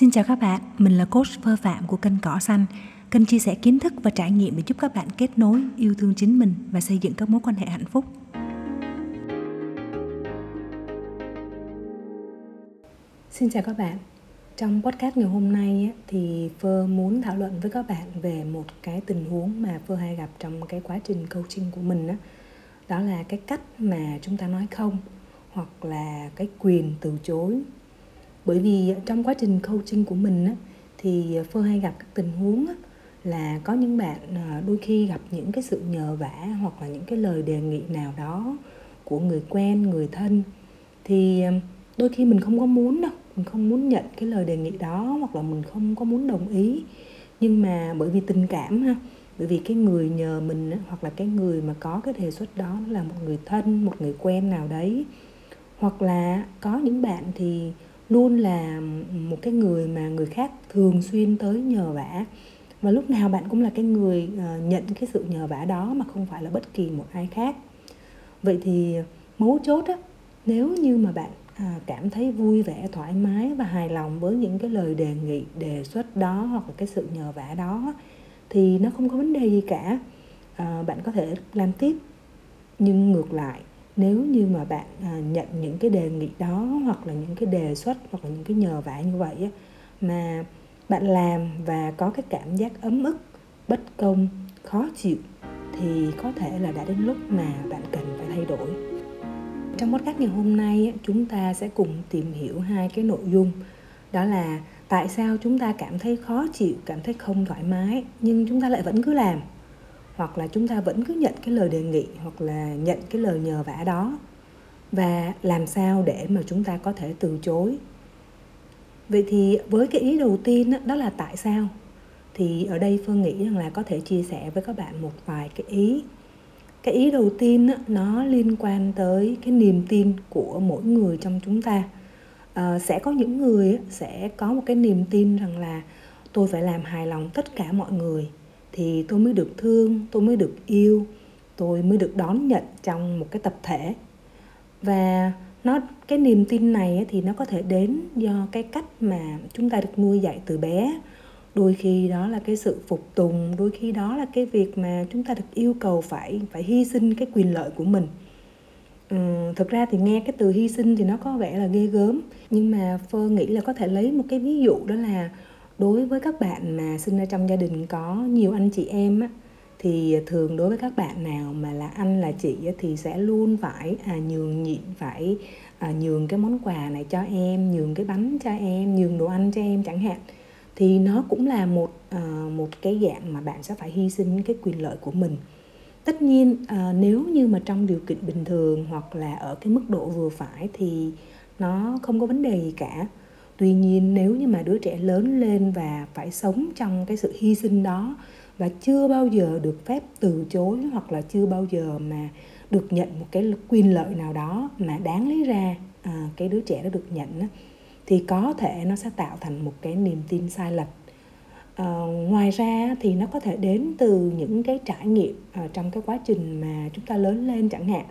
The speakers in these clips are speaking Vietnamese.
Xin chào các bạn, mình là coach Phơ Phạm của kênh Cỏ Xanh. Kênh chia sẻ kiến thức và trải nghiệm để giúp các bạn kết nối, yêu thương chính mình và xây dựng các mối quan hệ hạnh phúc. Xin chào các bạn. Trong podcast ngày hôm nay thì Phơ muốn thảo luận với các bạn về một cái tình huống mà Phơ hay gặp trong cái quá trình coaching của mình đó. Đó là cái cách mà chúng ta nói không hoặc là cái quyền từ chối bởi vì ờ, trong quá trình coaching của mình á, thì ờ, phơ hay gặp các tình huống á, là có những bạn ờ, đôi khi gặp những cái sự nhờ vả hoặc là những cái lời đề nghị nào đó của người quen người thân. Thì đôi khi mình không có muốn đâu mình không muốn nhận cái lời đề nghị đó hoặc là mình không có muốn đồng ý. Nhưng mà bởi vì tình cảm ha bởi vì cái người nhờ mình hoặc là cái người mà có cái đề xuất đó là một người thân một người quen nào đấy. Hoặc là có những bạn thì luôn là một cái người mà người khác thường xuyên tới nhờ vả. Và lúc nào bạn cũng là cái người ờ, nhận cái sự nhờ vả đó mà không phải là bất kỳ một ai khác. Vậy thì mấu chốt á nếu như mà bạn à, cảm thấy vui vẻ thoải mái và hài lòng với những cái lời đề nghị đề xuất đó hoặc là cái sự nhờ vả đó thì nó không có vấn đề gì cả. À, bạn có thể làm tiếp nhưng ngược lại nếu như mà bạn à, nhận những cái đề nghị đó hoặc là những cái đề xuất hoặc là những cái nhờ vả như vậy á, mà bạn làm và có cái cảm giác ấm ức bất công khó chịu thì có thể là đã đến lúc mà bạn cần phải thay đổi. Trong podcast ngày hôm nay chúng ta sẽ cùng tìm hiểu hai cái nội dung. Đó là tại sao chúng ta cảm thấy khó chịu cảm thấy không thoải mái nhưng chúng ta lại vẫn cứ làm hoặc là chúng ta vẫn cứ nhận cái lời đề nghị hoặc là nhận cái lời nhờ vả đó. Và làm sao để mà chúng ta có thể từ chối? Vậy thì với cái ý đầu tiên đó, đó là tại sao? Thì ở đây phương nghĩ rằng là có thể chia sẻ với các bạn một vài cái ý. Cái ý đầu tiên đó, nó liên quan tới cái niềm tin của mỗi người trong chúng ta. À, sẽ có những người sẽ có một cái niềm tin rằng là tôi phải làm hài lòng tất cả mọi người thì tôi mới được thương tôi mới được yêu tôi mới được đón nhận trong một cái tập thể. Và nó cái niềm tin này thì nó có thể đến do cái cách mà chúng ta được nuôi dạy từ bé. Đôi khi đó là cái sự phục tùng đôi khi đó là cái việc mà chúng ta được yêu cầu phải phải hy sinh cái quyền lợi của mình. Ừ, thực ra thì nghe cái từ hy sinh thì nó có vẻ là ghê gớm nhưng mà phơ nghĩ là có thể lấy một cái ví dụ đó là đối với các bạn mà sinh ra trong gia đình có nhiều anh chị em á, thì thường đối với các bạn nào mà là anh là chị thì sẽ luôn phải à, nhường nhịn phải à, nhường cái món quà này cho em nhường cái bánh cho em nhường đồ ăn cho em chẳng hạn. Thì nó cũng là một à, một cái dạng mà bạn sẽ phải hy sinh cái quyền lợi của mình. Tất nhiên à, nếu như mà trong điều kiện bình thường hoặc là ở cái mức độ vừa phải thì nó không có vấn đề gì cả tuy nhiên nếu như mà đứa trẻ lớn lên và phải sống trong cái sự hy sinh đó và chưa bao giờ được phép từ chối hoặc là chưa bao giờ mà được nhận một cái quyền lợi nào đó mà đáng lý ra à, cái đứa trẻ đó được nhận á, thì có thể nó sẽ tạo thành một cái niềm tin sai lệch. À, ngoài ra thì nó có thể đến từ những cái trải nghiệm à, trong cái quá trình mà chúng ta lớn lên chẳng hạn.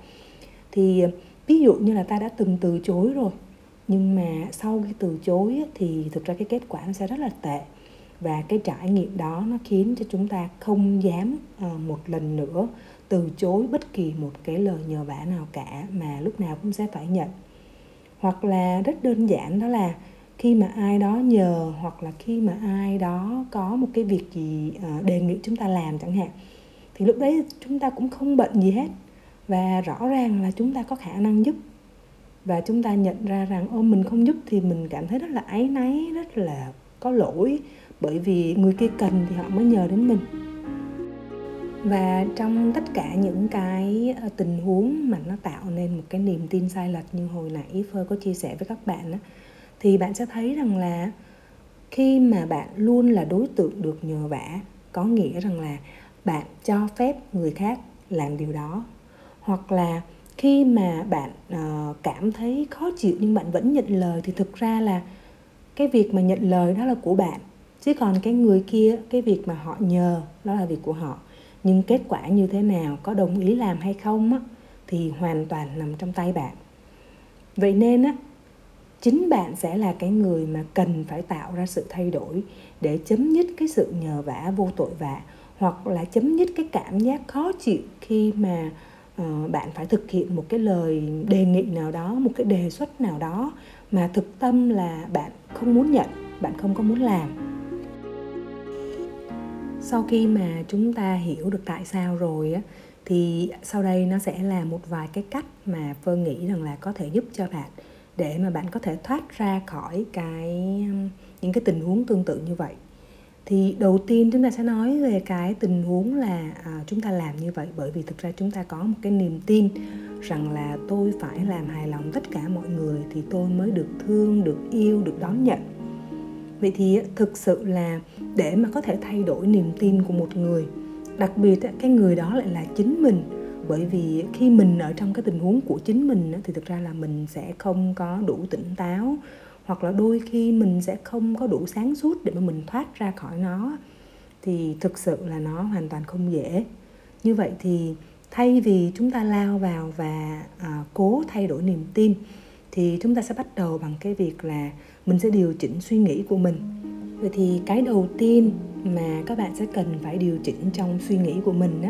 Thì ví dụ như là ta đã từng từ chối rồi nhưng mà sau khi từ chối thì thực ra cái kết quả nó sẽ rất là tệ. Và cái trải nghiệm đó nó khiến cho chúng ta không dám ờ, một lần nữa từ chối bất kỳ một cái lời nhờ vả nào cả mà lúc nào cũng sẽ phải nhận. Hoặc là rất đơn giản đó là khi mà ai đó nhờ hoặc là khi mà ai đó có một cái việc gì ờ, đề nghị chúng ta làm chẳng hạn, thì lúc đấy chúng ta cũng không bận gì hết. Và rõ ràng là chúng ta có khả năng giúp và chúng ta nhận ra rằng ô mình không giúp thì mình cảm thấy rất là áy náy rất là có lỗi bởi vì người kia cần thì họ mới nhờ đến mình. Và trong tất cả những cái ờ, tình huống mà nó tạo nên một cái niềm tin sai lệch như hồi nãy phơ có chia sẻ với các bạn đó, thì bạn sẽ thấy rằng là khi mà bạn luôn là đối tượng được nhờ vả có nghĩa rằng là bạn cho phép người khác làm điều đó. Hoặc là khi mà bạn uh, cảm thấy khó chịu nhưng bạn vẫn nhận lời thì thực ra là cái việc mà nhận lời đó là của bạn. Chứ còn cái người kia cái việc mà họ nhờ đó là việc của họ. Nhưng kết quả như thế nào có đồng ý làm hay không á, thì hoàn toàn nằm trong tay bạn. Vậy nên á chính bạn sẽ là cái người mà cần phải tạo ra sự thay đổi để chấm dứt cái sự nhờ vả vô tội vạ hoặc là chấm dứt cái cảm giác khó chịu khi mà uh, Ờ, bạn phải thực hiện một cái lời đề nghị nào đó, một cái đề xuất nào đó mà thực tâm là bạn không muốn nhận, bạn không có muốn làm. Sau khi mà chúng ta hiểu được tại sao rồi á, thì sau đây nó sẽ là một vài cái cách mà Phương nghĩ rằng là có thể giúp cho bạn để mà bạn có thể thoát ra khỏi cái những cái tình huống tương tự như vậy thì đầu tiên chúng ta sẽ nói về cái tình huống là à, chúng ta làm như vậy bởi vì thực ra chúng ta có một cái niềm tin rằng là tôi phải làm hài lòng tất cả mọi người thì tôi mới được thương được yêu được đón nhận. Vậy thì à, thực sự là để mà có thể thay đổi niềm tin của một người đặc biệt à, cái người đó lại là chính mình bởi vì khi mình ở trong cái tình huống của chính mình thì thực ra là mình sẽ không có đủ tỉnh táo hoặc là đôi khi mình sẽ không có đủ sáng suốt để mà mình thoát ra khỏi nó thì thực sự là nó hoàn toàn không dễ. Như vậy thì thay vì chúng ta lao vào và à, cố thay đổi niềm tin thì chúng ta sẽ bắt đầu bằng cái việc là mình sẽ điều chỉnh suy nghĩ của mình. Vậy thì cái đầu tiên mà các bạn sẽ cần phải điều chỉnh trong suy nghĩ của mình đó,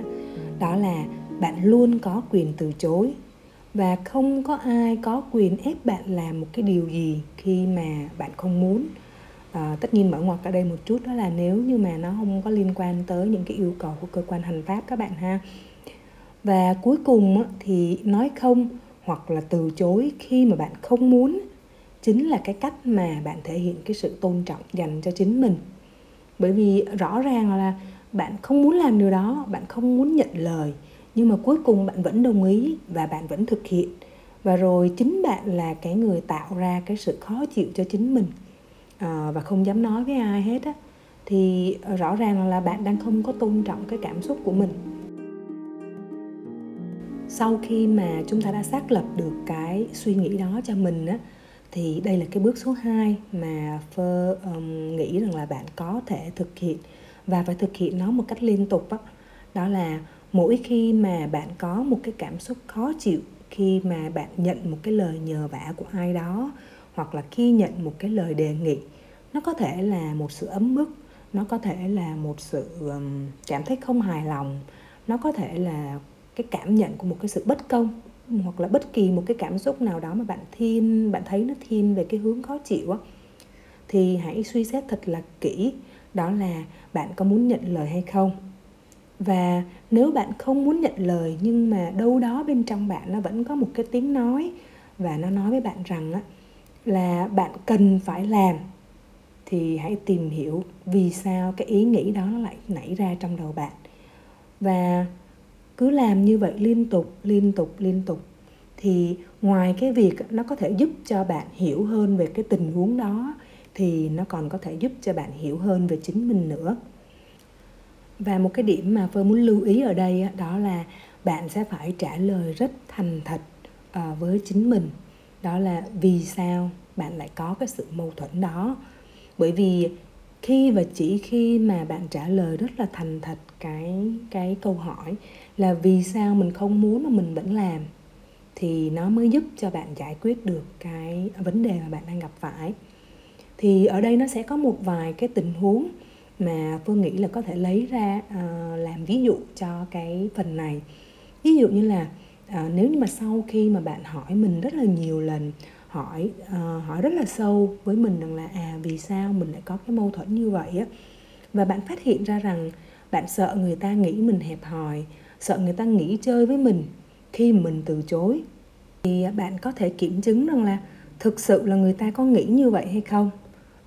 đó là bạn luôn có quyền từ chối và không có ai có quyền ép bạn làm một cái điều gì khi mà bạn không muốn. À, tất nhiên mở ngoặt ở đây một chút đó là nếu như mà nó không có liên quan tới những cái yêu cầu của cơ quan hành pháp các bạn ha. Và cuối cùng thì nói không hoặc là từ chối khi mà bạn không muốn chính là cái cách mà bạn thể hiện cái sự tôn trọng dành cho chính mình. Bởi vì rõ ràng là bạn không muốn làm điều đó bạn không muốn nhận lời nhưng mà cuối cùng bạn vẫn đồng ý và bạn vẫn thực hiện. Và rồi chính bạn là cái người tạo ra cái sự khó chịu cho chính mình. À, và không dám nói với ai hết á. Thì rõ ràng là bạn đang không có tôn trọng cái cảm xúc của mình. Sau khi mà chúng ta đã xác lập được cái suy nghĩ đó cho mình á thì đây là cái bước số 2 mà Phơ um, nghĩ rằng là bạn có thể thực hiện và phải thực hiện nó một cách liên tục đó, đó là mỗi khi mà bạn có một cái cảm xúc khó chịu, khi mà bạn nhận một cái lời nhờ vả của ai đó, hoặc là khi nhận một cái lời đề nghị, nó có thể là một sự ấm ức, nó có thể là một sự cảm thấy không hài lòng, nó có thể là cái cảm nhận của một cái sự bất công, hoặc là bất kỳ một cái cảm xúc nào đó mà bạn thiên, bạn thấy nó thiên về cái hướng khó chịu á. Thì hãy suy xét thật là kỹ, đó là bạn có muốn nhận lời hay không? Và nếu bạn không muốn nhận lời nhưng mà đâu đó bên trong bạn nó vẫn có một cái tiếng nói và nó nói với bạn rằng á, là bạn cần phải làm, thì hãy tìm hiểu vì sao cái ý nghĩ đó nó lại nảy ra trong đầu bạn. Và cứ làm như vậy liên tục liên tục liên tục, thì ngoài cái việc nó có thể giúp cho bạn hiểu hơn về cái tình huống đó, thì nó còn có thể giúp cho bạn hiểu hơn về chính mình nữa và một cái điểm mà tôi muốn lưu ý ở đây đó là bạn sẽ phải trả lời rất thành thật ờ, với chính mình. Đó là vì sao bạn lại có cái sự mâu thuẫn đó. Bởi vì khi và chỉ khi mà bạn trả lời rất là thành thật cái cái câu hỏi là vì sao mình không muốn mà mình vẫn làm, thì nó mới giúp cho bạn giải quyết được cái vấn đề mà bạn đang gặp phải. Thì ở đây nó sẽ có một vài cái tình huống mà phương nghĩ là có thể lấy ra uh, làm ví dụ cho cái phần này. Ví dụ như là uh, nếu như mà sau khi mà bạn hỏi mình rất là nhiều lần hỏi uh, hỏi rất là sâu với mình rằng là à vì sao mình lại có cái mâu thuẫn như vậy á? Và bạn phát hiện ra rằng bạn sợ người ta nghĩ mình hẹp hòi sợ người ta nghĩ chơi với mình khi mình từ chối thì bạn có thể kiểm chứng rằng là thực sự là người ta có nghĩ như vậy hay không?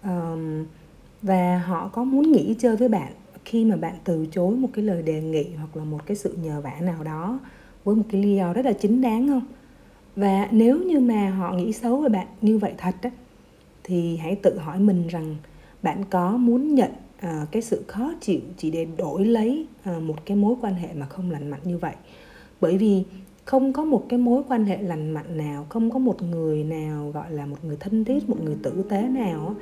Uh, và họ có muốn nghỉ chơi với bạn khi mà bạn từ chối một cái lời đề nghị hoặc là một cái sự nhờ vả nào đó với một cái lý do rất là chính đáng không? Và nếu như mà họ nghĩ xấu về bạn như vậy thật á thì hãy tự hỏi mình rằng bạn có muốn nhận à, cái sự khó chịu chỉ để đổi lấy à, một cái mối quan hệ mà không lành mạnh như vậy? Bởi vì không có một cái mối quan hệ lành mạnh nào không có một người nào gọi là một người thân thiết một người tử tế nào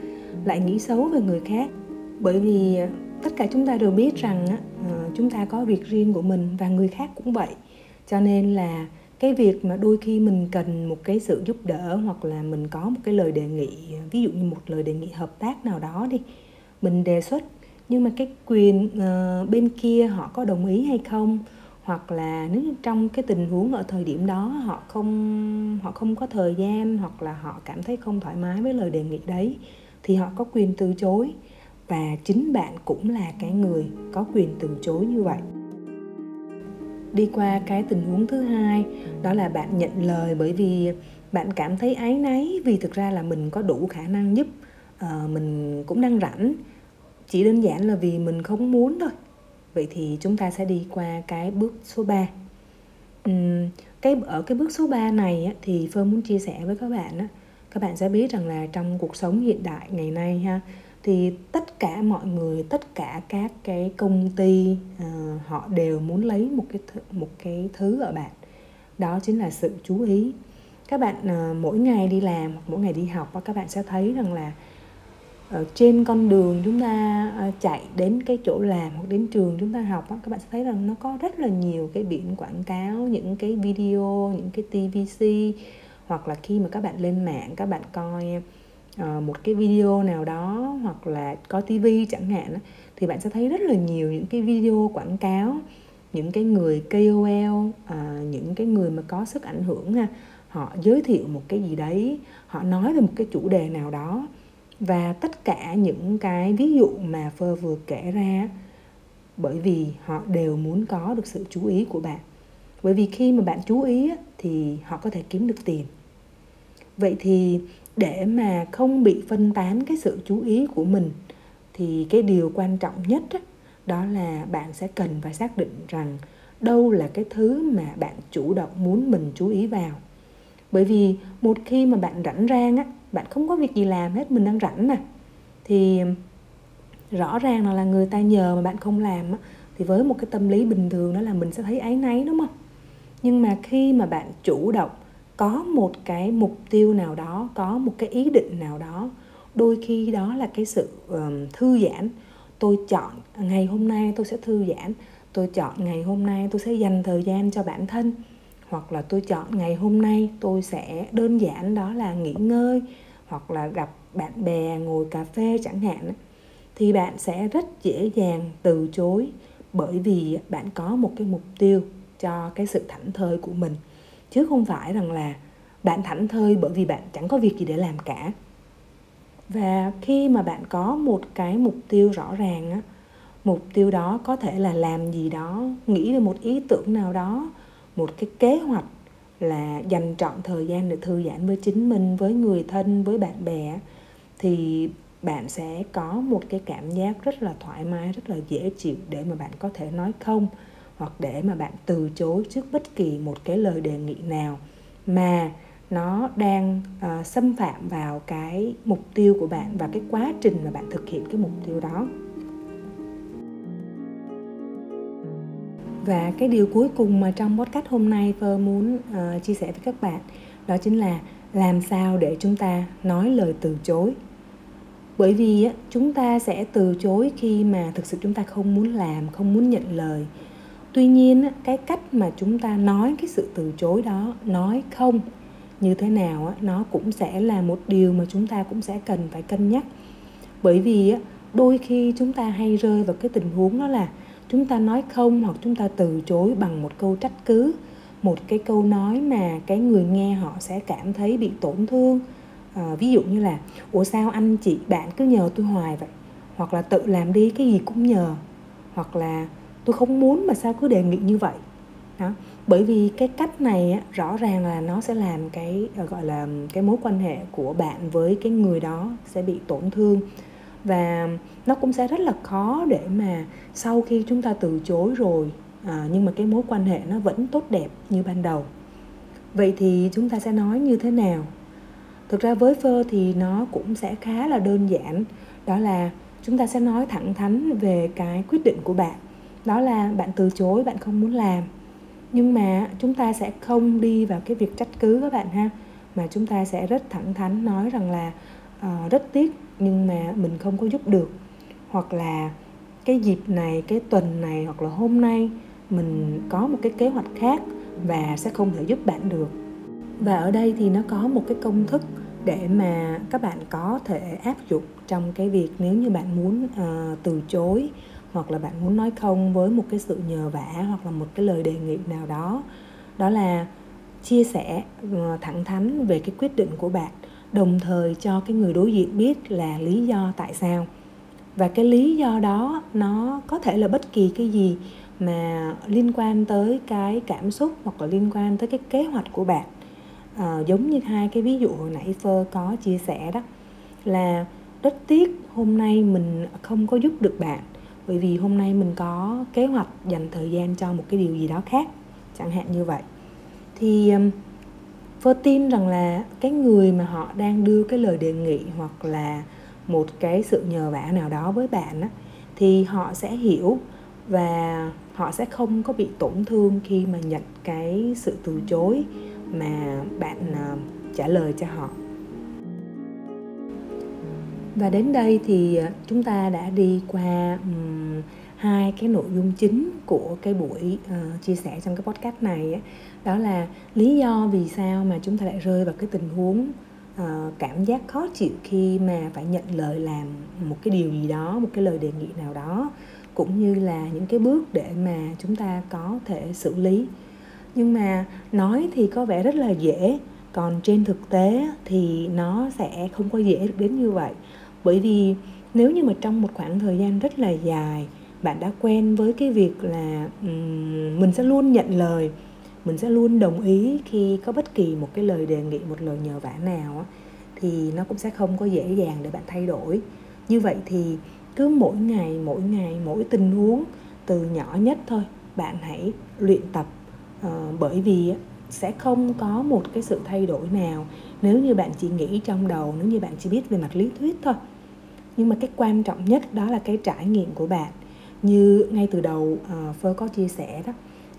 lại nghĩ xấu về người khác. Bởi vì tất cả chúng ta đều biết rằng ờ, chúng ta có việc riêng của mình và người khác cũng vậy. Cho nên là cái việc mà đôi khi mình cần một cái sự giúp đỡ hoặc là mình có một cái lời đề nghị ví dụ như một lời đề nghị hợp tác nào đó đi mình đề xuất. Nhưng mà cái quyền uh, bên kia họ có đồng ý hay không hoặc là nếu trong cái tình huống ở thời điểm đó họ không họ không có thời gian hoặc là họ cảm thấy không thoải mái với lời đề nghị đấy thì họ có quyền từ chối. Và chính bạn cũng là cái người có quyền từ chối như vậy. Đi qua cái tình huống thứ hai đó là bạn nhận lời bởi vì bạn cảm thấy áy náy vì thực ra là mình có đủ khả năng giúp à, mình cũng đang rảnh. Chỉ đơn giản là vì mình không muốn thôi vậy thì chúng ta sẽ đi qua cái bước số 3 uhm, cái ở cái bước số 3 này á, thì Phương muốn chia sẻ với các bạn á, các bạn sẽ biết rằng là trong cuộc sống hiện đại ngày nay ha thì tất cả mọi người tất cả các cái công ty uh, họ đều muốn lấy một cái th- một cái thứ ở bạn. Đó chính là sự chú ý. Các bạn uh, mỗi ngày đi làm mỗi ngày đi học các bạn sẽ thấy rằng là ở trên con đường chúng ta ờ, chạy đến cái chỗ làm hoặc đến trường chúng ta học các bạn sẽ thấy rằng nó có rất là nhiều cái biển quảng cáo những cái video những cái tvc hoặc là khi mà các bạn lên mạng các bạn coi ờ, một cái video nào đó hoặc là coi tv chẳng hạn thì bạn sẽ thấy rất là nhiều những cái video quảng cáo những cái người KOL à, những cái người mà có sức ảnh hưởng ha họ giới thiệu một cái gì đấy họ nói về một cái chủ đề nào đó và tất cả những cái ví dụ mà phơ vừa kể ra bởi vì họ đều muốn có được sự chú ý của bạn. Bởi vì khi mà bạn chú ý thì họ có thể kiếm được tiền. Vậy thì để mà không bị phân tán cái sự chú ý của mình thì cái điều quan trọng nhất đó, là bạn sẽ cần phải xác định rằng đâu là cái thứ mà bạn chủ động muốn mình chú ý vào. Bởi vì một khi mà bạn rảnh rang á bạn không có việc gì làm hết mình đang rảnh nè. Thì rõ ràng là người ta nhờ mà bạn không làm á thì với một cái tâm lý bình thường đó là mình sẽ thấy áy náy đúng không? Nhưng mà khi mà bạn chủ động có một cái mục tiêu nào đó có một cái ý định nào đó đôi khi đó là cái sự um, thư giãn. Tôi chọn ngày hôm nay tôi sẽ thư giãn tôi chọn ngày hôm nay tôi sẽ dành thời gian cho bản thân hoặc là tôi chọn ngày hôm nay tôi sẽ đơn giản đó là nghỉ ngơi hoặc là gặp bạn bè, ngồi cà phê chẳng hạn thì bạn sẽ rất dễ dàng từ chối bởi vì bạn có một cái mục tiêu cho cái sự thảnh thơi của mình. Chứ không phải rằng là bạn thảnh thơi bởi vì bạn chẳng có việc gì để làm cả. Và khi mà bạn có một cái mục tiêu rõ ràng á, mục tiêu đó có thể là làm gì đó, nghĩ về một ý tưởng nào đó một cái kế hoạch là dành trọn thời gian để thư giãn với chính mình với người thân với bạn bè thì bạn sẽ có một cái cảm giác rất là thoải mái rất là dễ chịu để mà bạn có thể nói không hoặc để mà bạn từ chối trước bất kỳ một cái lời đề nghị nào mà nó đang uh, xâm phạm vào cái mục tiêu của bạn và cái quá trình mà bạn thực hiện cái mục tiêu đó. Và cái điều cuối cùng mà trong podcast hôm nay Phơ muốn uh, chia sẻ với các bạn đó chính là làm sao để chúng ta nói lời từ chối. Bởi vì á, chúng ta sẽ từ chối khi mà thực sự chúng ta không muốn làm không muốn nhận lời. Tuy nhiên cái cách mà chúng ta nói cái sự từ chối đó nói không như thế nào nó cũng sẽ là một điều mà chúng ta cũng sẽ cần phải cân nhắc. Bởi vì đôi khi chúng ta hay rơi vào cái tình huống đó là chúng ta nói không hoặc chúng ta từ chối bằng một câu trách cứ một cái câu nói mà cái người nghe họ sẽ cảm thấy bị tổn thương. À, ví dụ như là ủa sao anh chị bạn cứ nhờ tôi hoài vậy? Hoặc là tự làm đi cái gì cũng nhờ. Hoặc là tôi không muốn mà sao cứ đề nghị như vậy? Đó. Bởi vì cái cách này á, rõ ràng là nó sẽ làm cái ờ, gọi là cái mối quan hệ của bạn với cái người đó sẽ bị tổn thương và nó cũng sẽ rất là khó để mà sau khi chúng ta từ chối rồi à, nhưng mà cái mối quan hệ nó vẫn tốt đẹp như ban đầu. Vậy thì chúng ta sẽ nói như thế nào? Thực ra với phơ thì nó cũng sẽ khá là đơn giản. Đó là chúng ta sẽ nói thẳng thắn về cái quyết định của bạn. Đó là bạn từ chối bạn không muốn làm. Nhưng mà chúng ta sẽ không đi vào cái việc trách cứ các bạn ha mà chúng ta sẽ rất thẳng thắn nói rằng là uh, rất tiếc nhưng mà mình không có giúp được. Hoặc là cái dịp này cái tuần này hoặc là hôm nay mình có một cái kế hoạch khác và sẽ không thể giúp bạn được. Và ở đây thì nó có một cái công thức để mà các bạn có thể áp dụng trong cái việc nếu như bạn muốn uh, từ chối hoặc là bạn muốn nói không với một cái sự nhờ vả hoặc là một cái lời đề nghị nào đó. Đó là chia sẻ ờ, thẳng thắn về cái quyết định của bạn đồng thời cho cái người đối diện biết là lý do tại sao. Và cái lý do đó nó có thể là bất kỳ cái gì mà liên quan tới cái cảm xúc hoặc là liên quan tới cái kế hoạch của bạn. À, giống như hai cái ví dụ hồi nãy Phơ có chia sẻ đó là rất tiếc hôm nay mình không có giúp được bạn bởi vì hôm nay mình có kế hoạch dành thời gian cho một cái điều gì đó khác chẳng hạn như vậy. Thì Phơ tin rằng là cái người mà họ đang đưa cái lời đề nghị hoặc là một cái sự nhờ vả nào đó với bạn á, thì họ sẽ hiểu và họ sẽ không có bị tổn thương khi mà nhận cái sự từ chối mà bạn à, trả lời cho họ và đến đây thì à, chúng ta đã đi qua um, hai cái nội dung chính của cái buổi uh, chia sẻ trong cái podcast này ấy đó là lý do vì sao mà chúng ta lại rơi vào cái tình huống uh, cảm giác khó chịu khi mà phải nhận lời làm một cái điều gì đó một cái lời đề nghị nào đó cũng như là những cái bước để mà chúng ta có thể xử lý. Nhưng mà nói thì có vẻ rất là dễ còn trên thực tế thì nó sẽ không có dễ được đến như vậy. Bởi vì nếu như mà trong một khoảng thời gian rất là dài bạn đã quen với cái việc là um, mình sẽ luôn nhận lời mình sẽ luôn đồng ý khi có bất kỳ một cái lời đề nghị một lời nhờ vả nào thì nó cũng sẽ không có dễ dàng để bạn thay đổi. Như vậy thì cứ mỗi ngày mỗi ngày mỗi tình huống từ nhỏ nhất thôi bạn hãy luyện tập ờ, bởi vì sẽ không có một cái sự thay đổi nào nếu như bạn chỉ nghĩ trong đầu nếu như bạn chỉ biết về mặt lý thuyết thôi. Nhưng mà cái quan trọng nhất đó là cái trải nghiệm của bạn. Như ngay từ đầu uh, Phơ có chia sẻ đó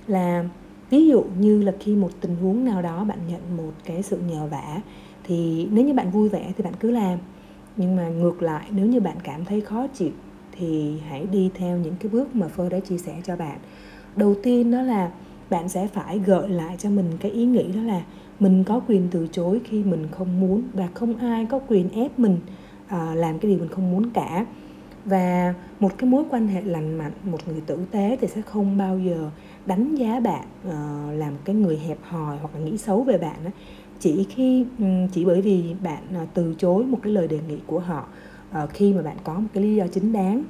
là ví dụ như là khi một tình huống nào đó bạn nhận một cái sự nhờ vả thì nếu như bạn vui vẻ thì bạn cứ làm. Nhưng mà ngược lại nếu như bạn cảm thấy khó chịu thì hãy đi theo những cái bước mà Phơ đã chia sẻ cho bạn. Đầu tiên đó là bạn sẽ phải gợi lại cho mình cái ý nghĩ đó là mình có quyền từ chối khi mình không muốn và không ai có quyền ép mình uh, làm cái điều mình không muốn cả. Và một cái mối quan hệ lành mạnh một người tử tế thì sẽ không bao giờ đánh giá bạn uh, làm cái người hẹp hòi hoặc là nghĩ xấu về bạn đó. chỉ khi um, chỉ bởi vì bạn uh, từ chối một cái lời đề nghị của họ uh, khi mà bạn có một cái lý do chính đáng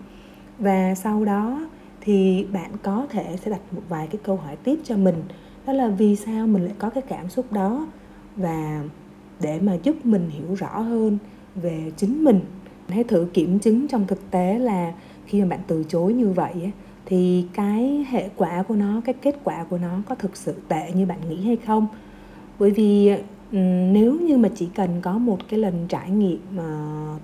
và sau đó thì bạn có thể sẽ đặt một vài cái câu hỏi tiếp cho mình đó là vì sao mình lại có cái cảm xúc đó và để mà giúp mình hiểu rõ hơn về chính mình hãy thử kiểm chứng trong thực tế là khi mà bạn từ chối như vậy thì cái hệ quả của nó cái kết quả của nó có thực sự tệ như bạn nghĩ hay không? Bởi vì nếu như mà chỉ cần có một cái lần trải nghiệm mà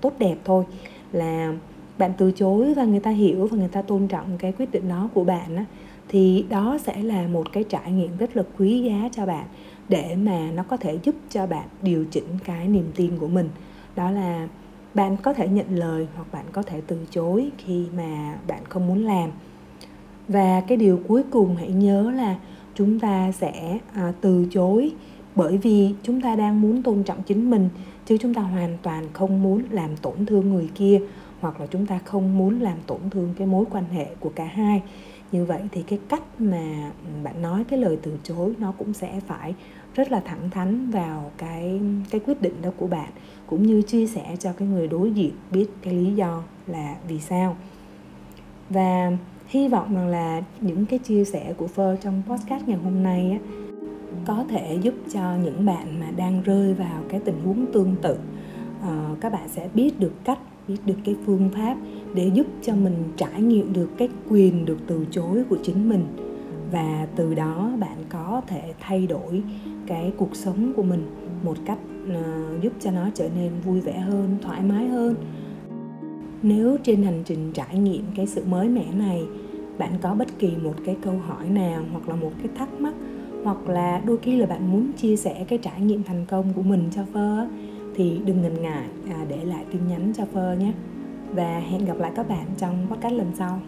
tốt đẹp thôi là bạn từ chối và người ta hiểu và người ta tôn trọng cái quyết định đó của bạn á, thì đó sẽ là một cái trải nghiệm rất là quý giá cho bạn để mà nó có thể giúp cho bạn điều chỉnh cái niềm tin của mình. Đó là bạn có thể nhận lời hoặc bạn có thể từ chối khi mà bạn không muốn làm và cái điều cuối cùng hãy nhớ là chúng ta sẽ à, từ chối bởi vì chúng ta đang muốn tôn trọng chính mình chứ chúng ta hoàn toàn không muốn làm tổn thương người kia hoặc là chúng ta không muốn làm tổn thương cái mối quan hệ của cả hai. Như vậy thì cái cách mà bạn nói cái lời từ chối nó cũng sẽ phải rất là thẳng thắn vào cái cái quyết định đó của bạn cũng như chia sẻ cho cái người đối diện biết cái lý do là vì sao. Và hy vọng rằng là những cái chia sẻ của Phơ trong podcast ngày hôm nay á, có thể giúp cho những bạn mà đang rơi vào cái tình huống tương tự uh, các bạn sẽ biết được cách biết được cái phương pháp để giúp cho mình trải nghiệm được cái quyền được từ chối của chính mình. Và từ đó bạn có thể thay đổi cái cuộc sống của mình một cách uh, giúp cho nó trở nên vui vẻ hơn thoải mái hơn nếu trên hành trình trải nghiệm cái sự mới mẻ này, bạn có bất kỳ một cái câu hỏi nào hoặc là một cái thắc mắc, hoặc là đôi khi là bạn muốn chia sẻ cái trải nghiệm thành công của mình cho phơ thì đừng ngần ngại à, để lại tin nhắn cho phơ nhé. Và hẹn gặp lại các bạn trong podcast lần sau.